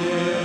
yeah.